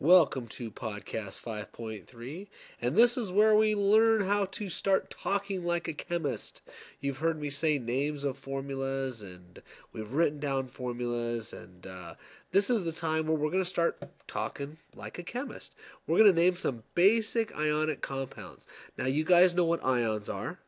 Welcome to Podcast 5.3, and this is where we learn how to start talking like a chemist. You've heard me say names of formulas, and we've written down formulas, and uh, this is the time where we're going to start talking like a chemist. We're going to name some basic ionic compounds. Now, you guys know what ions are,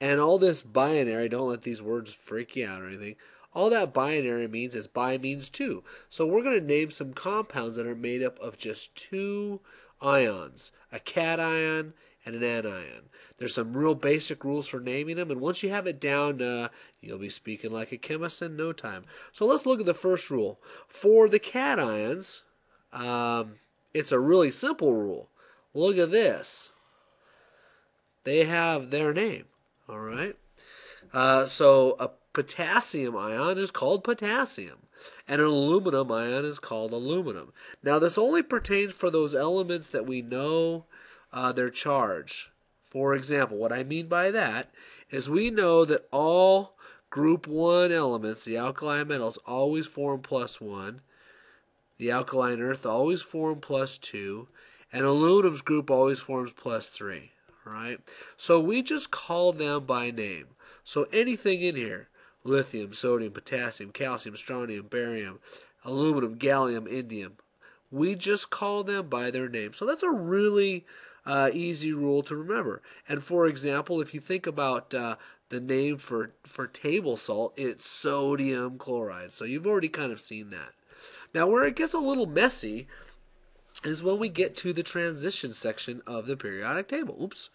and all this binary, don't let these words freak you out or anything. All that binary means is bi means two. So we're going to name some compounds that are made up of just two ions, a cation and an anion. There's some real basic rules for naming them, and once you have it down, uh, you'll be speaking like a chemist in no time. So let's look at the first rule. For the cations, um, it's a really simple rule. Look at this. They have their name, all right? Uh, so a potassium ion is called potassium, and an aluminum ion is called aluminum. Now, this only pertains for those elements that we know uh, their charge. For example, what I mean by that is we know that all group 1 elements, the alkali metals, always form plus 1. The alkaline earth always form plus 2. And aluminum's group always forms plus 3. All right? So we just call them by name. So anything in here, lithium, sodium, potassium, calcium, strontium, barium, aluminum, gallium, indium. We just call them by their name. So that's a really uh, easy rule to remember. And for example, if you think about uh, the name for, for table salt, it's sodium chloride. So you've already kind of seen that. Now, where it gets a little messy is when we get to the transition section of the periodic table. Oops.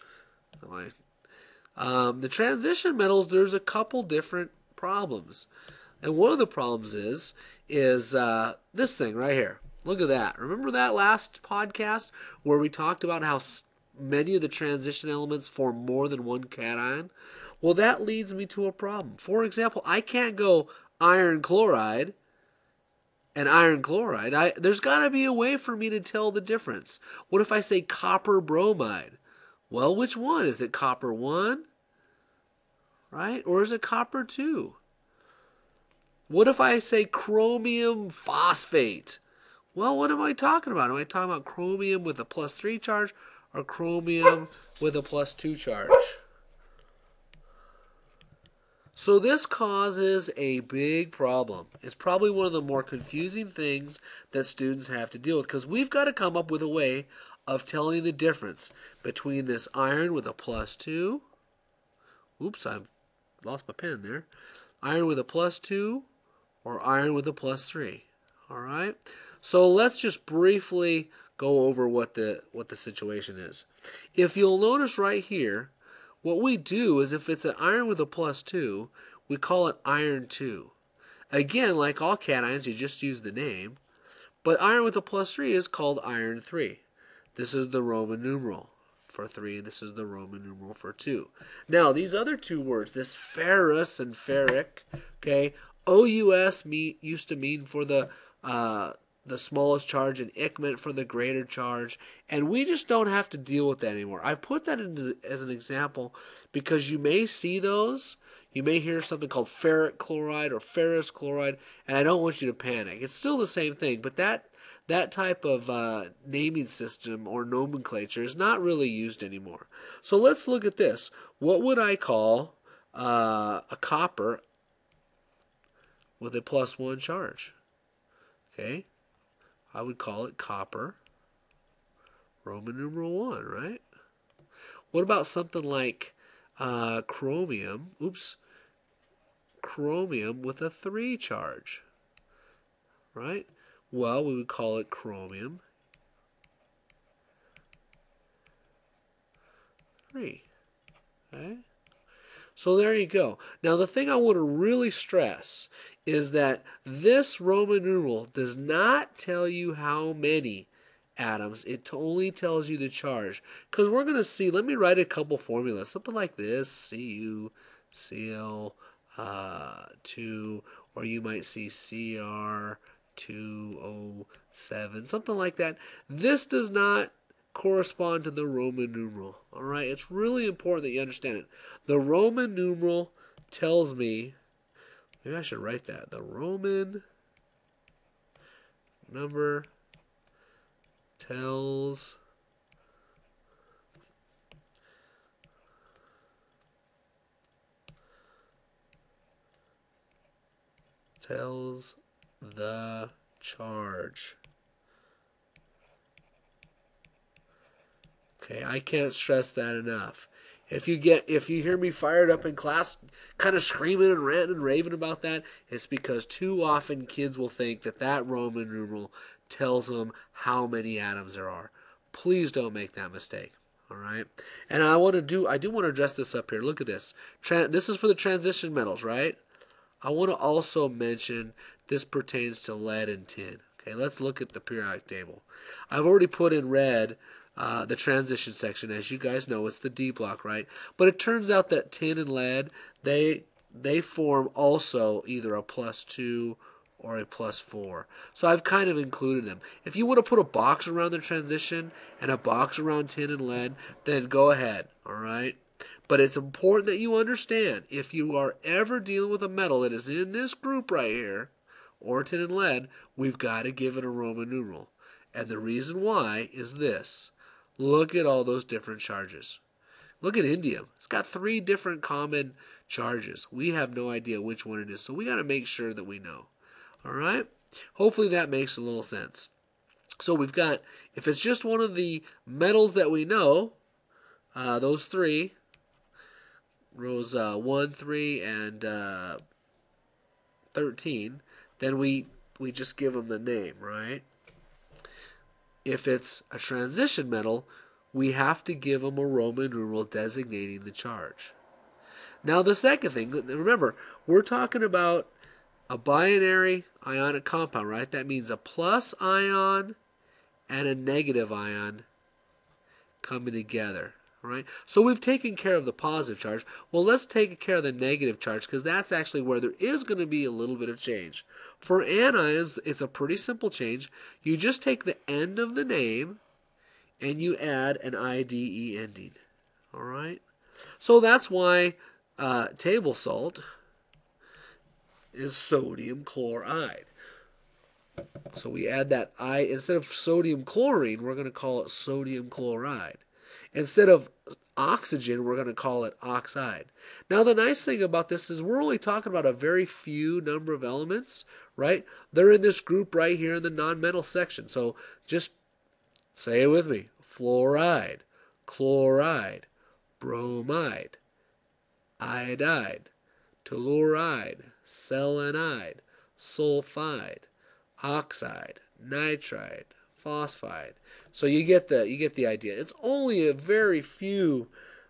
Um, the transition metals, there's a couple different problems. And one of the problems is is uh, this thing right here. Look at that. Remember that last podcast where we talked about how many of the transition elements form more than one cation? Well, that leads me to a problem. For example, I can't go iron chloride and iron chloride. I, there's got to be a way for me to tell the difference. What if I say copper bromide? Well, which one? Is it copper 1? Right? Or is it copper two? What if I say chromium phosphate? Well, what am I talking about? Am I talking about chromium with a plus 3 charge or chromium with a plus 2 charge? So this causes a big problem. It's probably one of the more confusing things that students have to deal with because we've got to come up with a way of telling the difference between this iron with a plus 2. Oops, I've lost my pen there. Iron with a plus 2 or iron with a plus 3. All right? So let's just briefly go over what the what the situation is. If you'll notice right here, what we do is if it's an iron with a plus 2, we call it iron 2. Again, like all cations, you just use the name. But iron with a plus 3 is called iron 3. This is the Roman numeral for 3. This is the Roman numeral for 2. Now, these other two words, this ferrous and ferric, okay, OUS mean, used to mean for the uh, the smallest charge and ic meant for the greater charge. And we just don't have to deal with that anymore. I put that into, as an example because you may see those. You may hear something called ferric chloride or ferrous chloride, and I don't want you to panic. It's still the same thing, but that that type of uh, naming system or nomenclature is not really used anymore. So let's look at this. What would I call uh, a copper with a plus one charge? Okay, I would call it copper, Roman numeral one, right? What about something like uh, chromium? Oops, chromium with a three charge, right? Well, we would call it chromium 3. Okay? So there you go. Now the thing I want to really stress is that this Roman numeral does not tell you how many atoms. It only tells you the charge. Because we're going to see, let me write a couple formulas. Something like this, Cu, Cl, uh, 2, or you might see Cr, 207, something like that. This does not correspond to the Roman numeral. All right, it's really important that you understand it. The Roman numeral tells me, maybe I should write that. The Roman number tells tells the charge. Okay, I can't stress that enough. If you get if you hear me fired up in class kind of screaming and ranting and raving about that, it's because too often kids will think that that Roman numeral tells them how many atoms there are. Please don't make that mistake. All right. And I want to do I do want to address this up here. Look at this. Tran- this is for the transition metals, right? I want to also mention this pertains to lead and tin. Okay, let's look at the periodic table. I've already put in red uh, the transition section. As you guys know, it's the D block, right? But it turns out that tin and lead, they they form also either a plus two or a plus four. So I've kind of included them. If you want to put a box around the transition and a box around tin and lead, then go ahead, all right? But it's important that you understand if you are ever dealing with a metal that is in this group right here, or tin and lead, we've got to give it a Roman numeral. And the reason why is this. Look at all those different charges. Look at indium. It's got three different common charges. We have no idea which one it is, so we got to make sure that we know. All right? Hopefully that makes a little sense. So we've got, if it's just one of the metals that we know, uh, those three, rows uh, 1, 3, and uh, 13, then we, we just give them the name, right? If it's a transition metal, we have to give them a Roman numeral designating the charge. Now, the second thing, remember, we're talking about a binary ionic compound, right? That means a plus ion and a negative ion coming together right? So we've taken care of the positive charge. Well, let's take care of the negative charge because that's actually where there is going to be a little bit of change. For anions, it's a pretty simple change. You just take the end of the name and you add an IDE ending, all right? So that's why uh, table salt is sodium chloride. So we add that I, instead of sodium chlorine, we're going to call it sodium chloride. Instead of oxygen, we're going to call it oxide. Now, the nice thing about this is we're only talking about a very few number of elements, right? They're in this group right here in the nonmetal section. So just say it with me fluoride, chloride, bromide, iodide, telluride, selenide, sulfide, oxide, nitride, phosphide. So you get the you get the idea. It's only a very few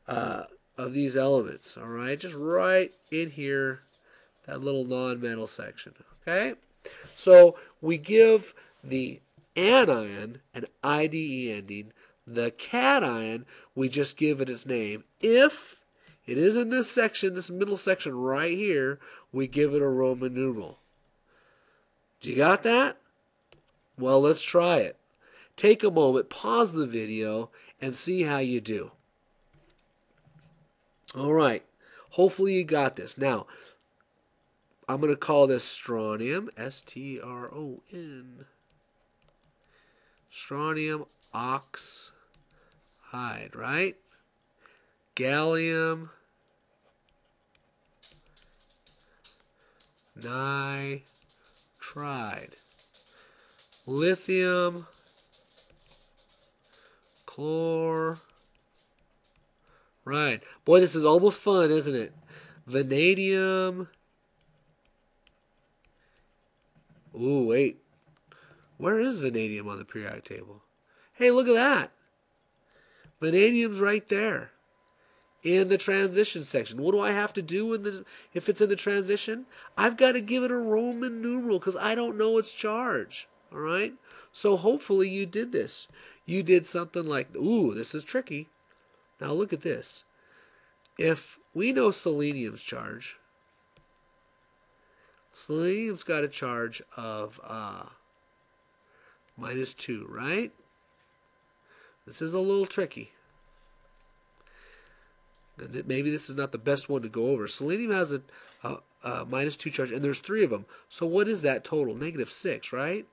uh, of these elements. All right, just right in here, that little non-metal section. Okay, so we give the anion an IDE ending. The cation, we just give it its name. If it is in this section, this middle section right here, we give it a Roman numeral. Do you got that? Well, let's try it take a moment, pause the video, and see how you do. All right. Hopefully you got this. Now, I'm going to call this strontium, S T R O N. Strontium oxide, right? Gallium nitride. Lithium Chlor. Right. Boy, this is almost fun, isn't it? Vanadium. Ooh, wait. Where is vanadium on the periodic table? Hey, look at that. Vanadium's right there in the transition section. What do I have to do in the if it's in the transition? I've got to give it a Roman numeral because I don't know its charge. All right? So hopefully you did this. You did something like, ooh, this is tricky. Now look at this. If we know selenium's charge, selenium's got a charge of uh, minus 2, right? This is a little tricky. And maybe this is not the best one to go over. Selenium has a, a, a minus 2 charge, and there's three of them. So what is that total? Negative 6, right?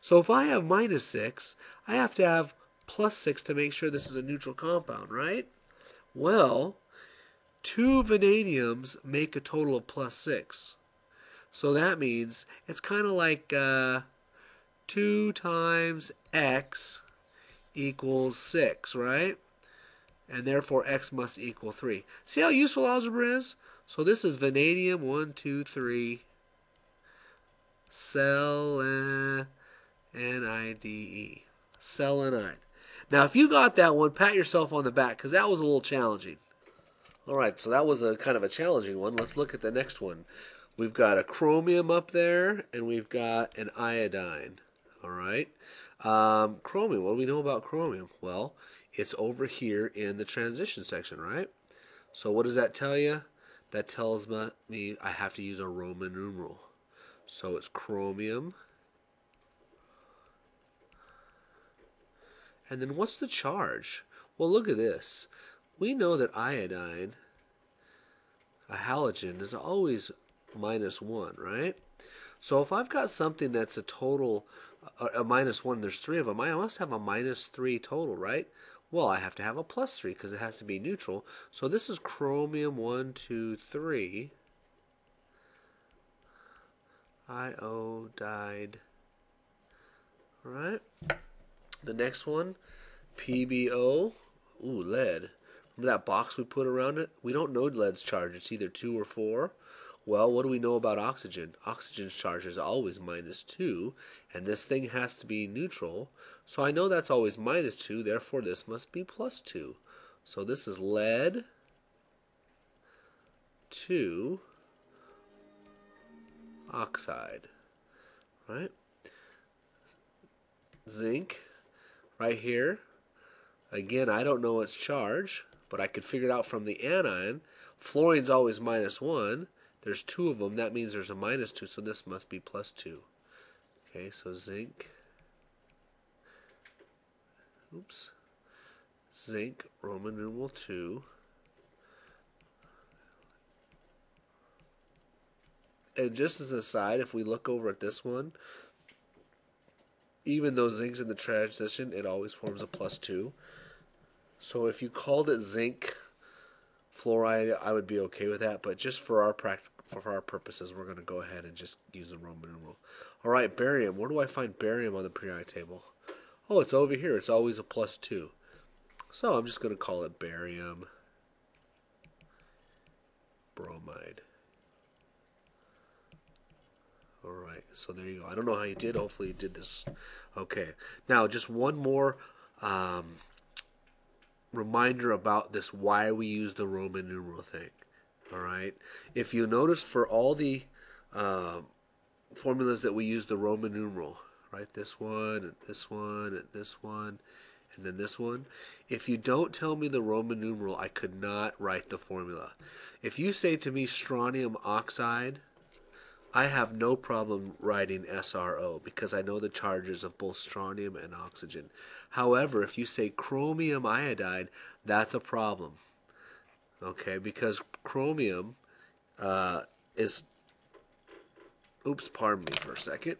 So if I have minus 6, I have to have plus 6 to make sure this is a neutral compound, right? Well, two vanadiums make a total of plus 6. So that means it's kind of like uh, 2 times x equals 6, right? And therefore x must equal 3. See how useful algebra is? So this is vanadium 1, 2, 3, selenide, selenide. Now if you got that one, pat yourself on the back because that was a little challenging. All right, so that was a kind of a challenging one. Let's look at the next one. We've got a chromium up there, and we've got an iodine. All right. Um, chromium, what do we know about chromium? Well, it's over here in the transition section, right? So what does that tell you? That tells me I have to use a Roman numeral. So it's chromium. And then what's the charge? Well, look at this. We know that iodine, a halogen, is always minus 1, right? So if I've got something that's a total, a, a minus 1, there's three of them, I must have a minus 3 total, right? Well, I have to have a plus 3 because it has to be neutral. So this is chromium 1, 2, 3. Iodide. All right. The next one, PbO. Ooh, lead. Remember that box we put around it? We don't know lead's charge. It's either 2 or 4. Well, what do we know about oxygen? Oxygen's charge is always minus 2, and this thing has to be neutral. So I know that's always minus 2, therefore this must be plus 2. So this is lead 2 oxide, right? Zinc right here. Again, I don't know its charge but I could figure it out from the anion. Fluorine's always minus 1. There's two of them. That means there's a minus 2, so this must be plus 2. Okay, so zinc. Oops. Zinc, Roman numeral 2. And just as an aside, if we look over at this one, even though zinc's in the transition, it always forms a plus 2. So if you called it zinc fluoride, I would be okay with that. But just for our practice, for our purposes, we're going to go ahead and just use the Roman numeral. All right, barium. Where do I find barium on the periodic table? Oh, it's over here. It's always a plus two. So I'm just going to call it barium bromide. All right, so there you go. I don't know how you did. Hopefully you did this. Okay, now just one more um, reminder about this why we use the Roman numeral thing. All right. If you notice for all the uh, formulas that we use the Roman numeral, right? This one, and this one, and this one, and then this one. If you don't tell me the Roman numeral, I could not write the formula. If you say to me strontium oxide, I have no problem writing SRO because I know the charges of both strontium and oxygen. However, if you say chromium iodide, that's a problem. Okay, because chromium uh, is. Oops, pardon me for a second.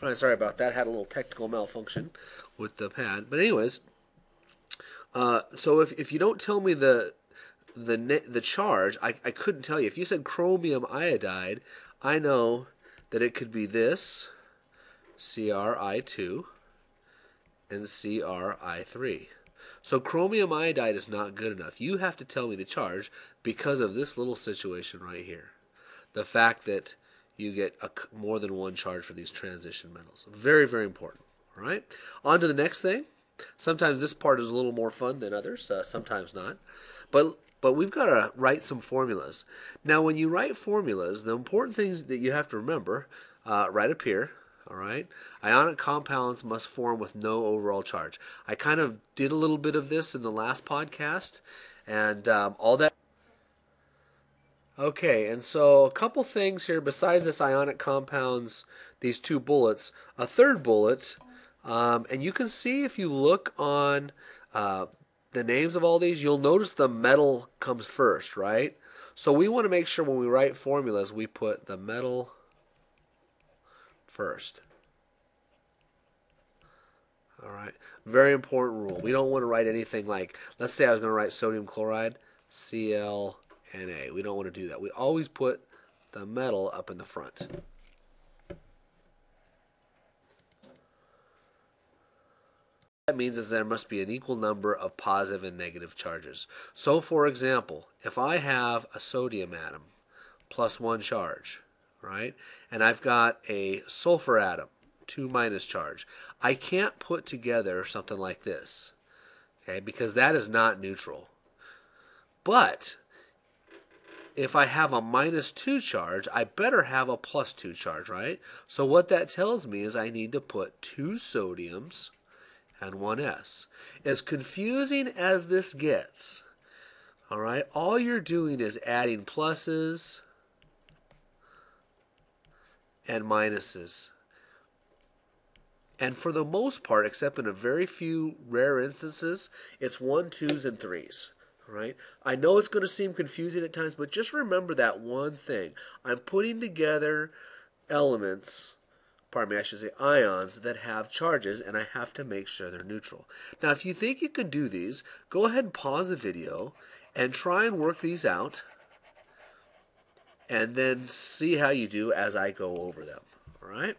All right, sorry about that. Had a little technical malfunction with the pad. But anyways, uh, so if, if you don't tell me the the the charge, I, I couldn't tell you. If you said chromium iodide, I know that it could be this, CRI2, and CRI3. So chromium iodide is not good enough. You have to tell me the charge because of this little situation right here. The fact that you get a, more than one charge for these transition metals. Very, very important. All right. On to the next thing. Sometimes this part is a little more fun than others. Uh, sometimes not. But but we've got to write some formulas. Now, when you write formulas, the important things that you have to remember uh, right up here, all right, ionic compounds must form with no overall charge. I kind of did a little bit of this in the last podcast, and um, all that. Okay, and so a couple things here besides this ionic compounds, these two bullets, a third bullet, um, and you can see if you look on uh, the names of all these, you'll notice the metal comes first, right? So we want to make sure when we write formulas, we put the metal first. All right. Very important rule. We don't want to write anything like, let's say I was going to write sodium chloride, ClNa. We don't want to do that. We always put the metal up in the front. That means is there must be an equal number of positive and negative charges. So for example, if I have a sodium atom plus one charge, right, and I've got a sulfur atom 2 minus charge. I can't put together something like this, okay, because that is not neutral. But if I have a minus 2 charge, I better have a plus 2 charge, right? So what that tells me is I need to put two sodiums and one S. As confusing as this gets, all right, all you're doing is adding pluses and minuses. And for the most part, except in a very few rare instances, it's one, twos, and threes. Right? I know it's going to seem confusing at times, but just remember that one thing. I'm putting together elements, pardon me, I should say ions that have charges, and I have to make sure they're neutral. Now, if you think you can do these, go ahead and pause the video and try and work these out, and then see how you do as I go over them. All right?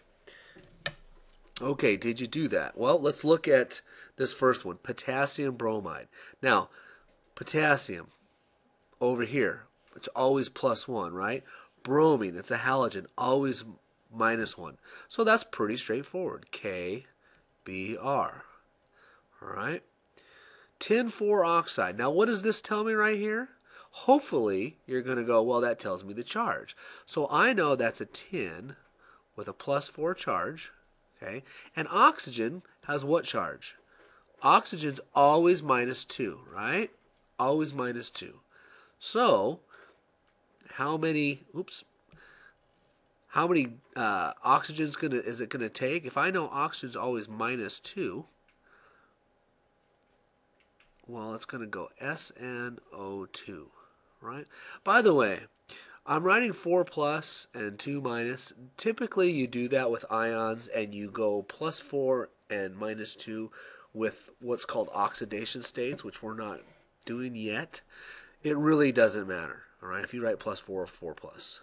Okay, did you do that? Well, let's look at this first one, potassium bromide. Now, potassium over here, it's always plus one, right? Bromine, it's a halogen, always minus one. So that's pretty straightforward. K, B, R. All right. 4 oxide. Now, what does this tell me right here? Hopefully, you're going to go, well, that tells me the charge. So I know that's a tin with a plus 4 charge. Okay? And oxygen has what charge? Oxygen's always minus 2, right? Always minus 2. So, how many, oops, how many uh, oxygen's gonna is it gonna take? If I know oxygen's always minus two, well, it's gonna go SnO2, right? By the way, I'm writing 4 plus and 2 minus. Typically, you do that with ions and you go plus 4 and minus 2 with what's called oxidation states, which we're not doing yet. It really doesn't matter, all right, if you write plus 4 or 4 plus.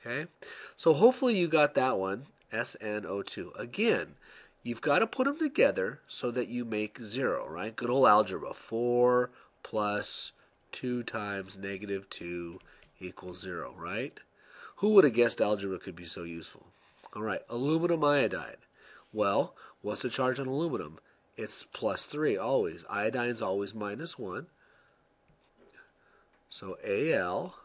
Okay, so hopefully you got that one, SnO2. Again, you've got to put them together so that you make 0, right? Good old algebra. 4 plus 2 times negative 2 equals 0, right? Who would have guessed algebra could be so useful? All right, aluminum iodide. Well, what's the charge on aluminum? It's plus 3 always. Iodine's always minus 1. So Al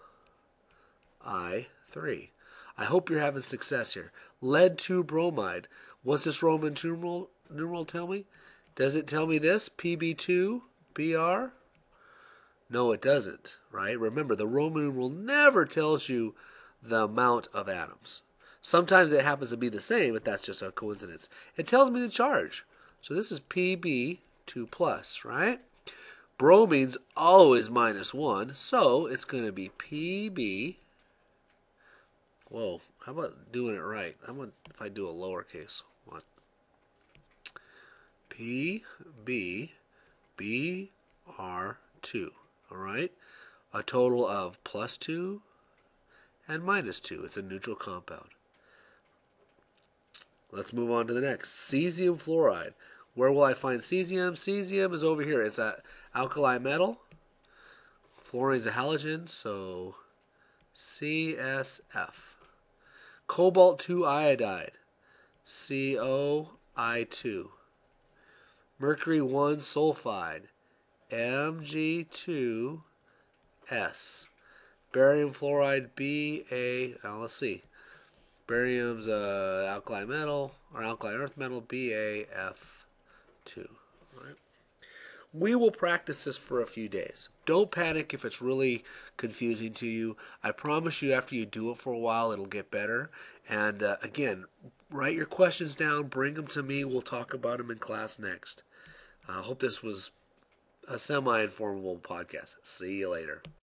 I 3. I hope you're having success here. Lead 2 bromide. What's this Roman numeral, numeral tell me? Does it tell me this? PB2 BR? No, it doesn't, right? Remember, the Roman numeral never tells you the amount of atoms. Sometimes it happens to be the same, but that's just a coincidence. It tells me the charge. So this is PB 2 plus, right? Bromine's always minus 1, so it's going to be PB. Whoa, how about doing it right? How about if I do a lowercase? What? PB BR2 all right? A total of plus 2 and minus 2. It's a neutral compound. Let's move on to the next. Cesium fluoride. Where will I find cesium? Cesium is over here. It's an alkali metal. Fluorine is a halogen, so CSF. Cobalt 2 iodide. COI2. Mercury 1 sulfide. Mg2S. Barium fluoride BA. Now let's see. Barium's uh, alkali metal or alkali earth metal BaF2. We will practice this for a few days. Don't panic if it's really confusing to you. I promise you, after you do it for a while, it'll get better. And uh, again, write your questions down, bring them to me. We'll talk about them in class next. I uh, hope this was a semi informal podcast. See you later.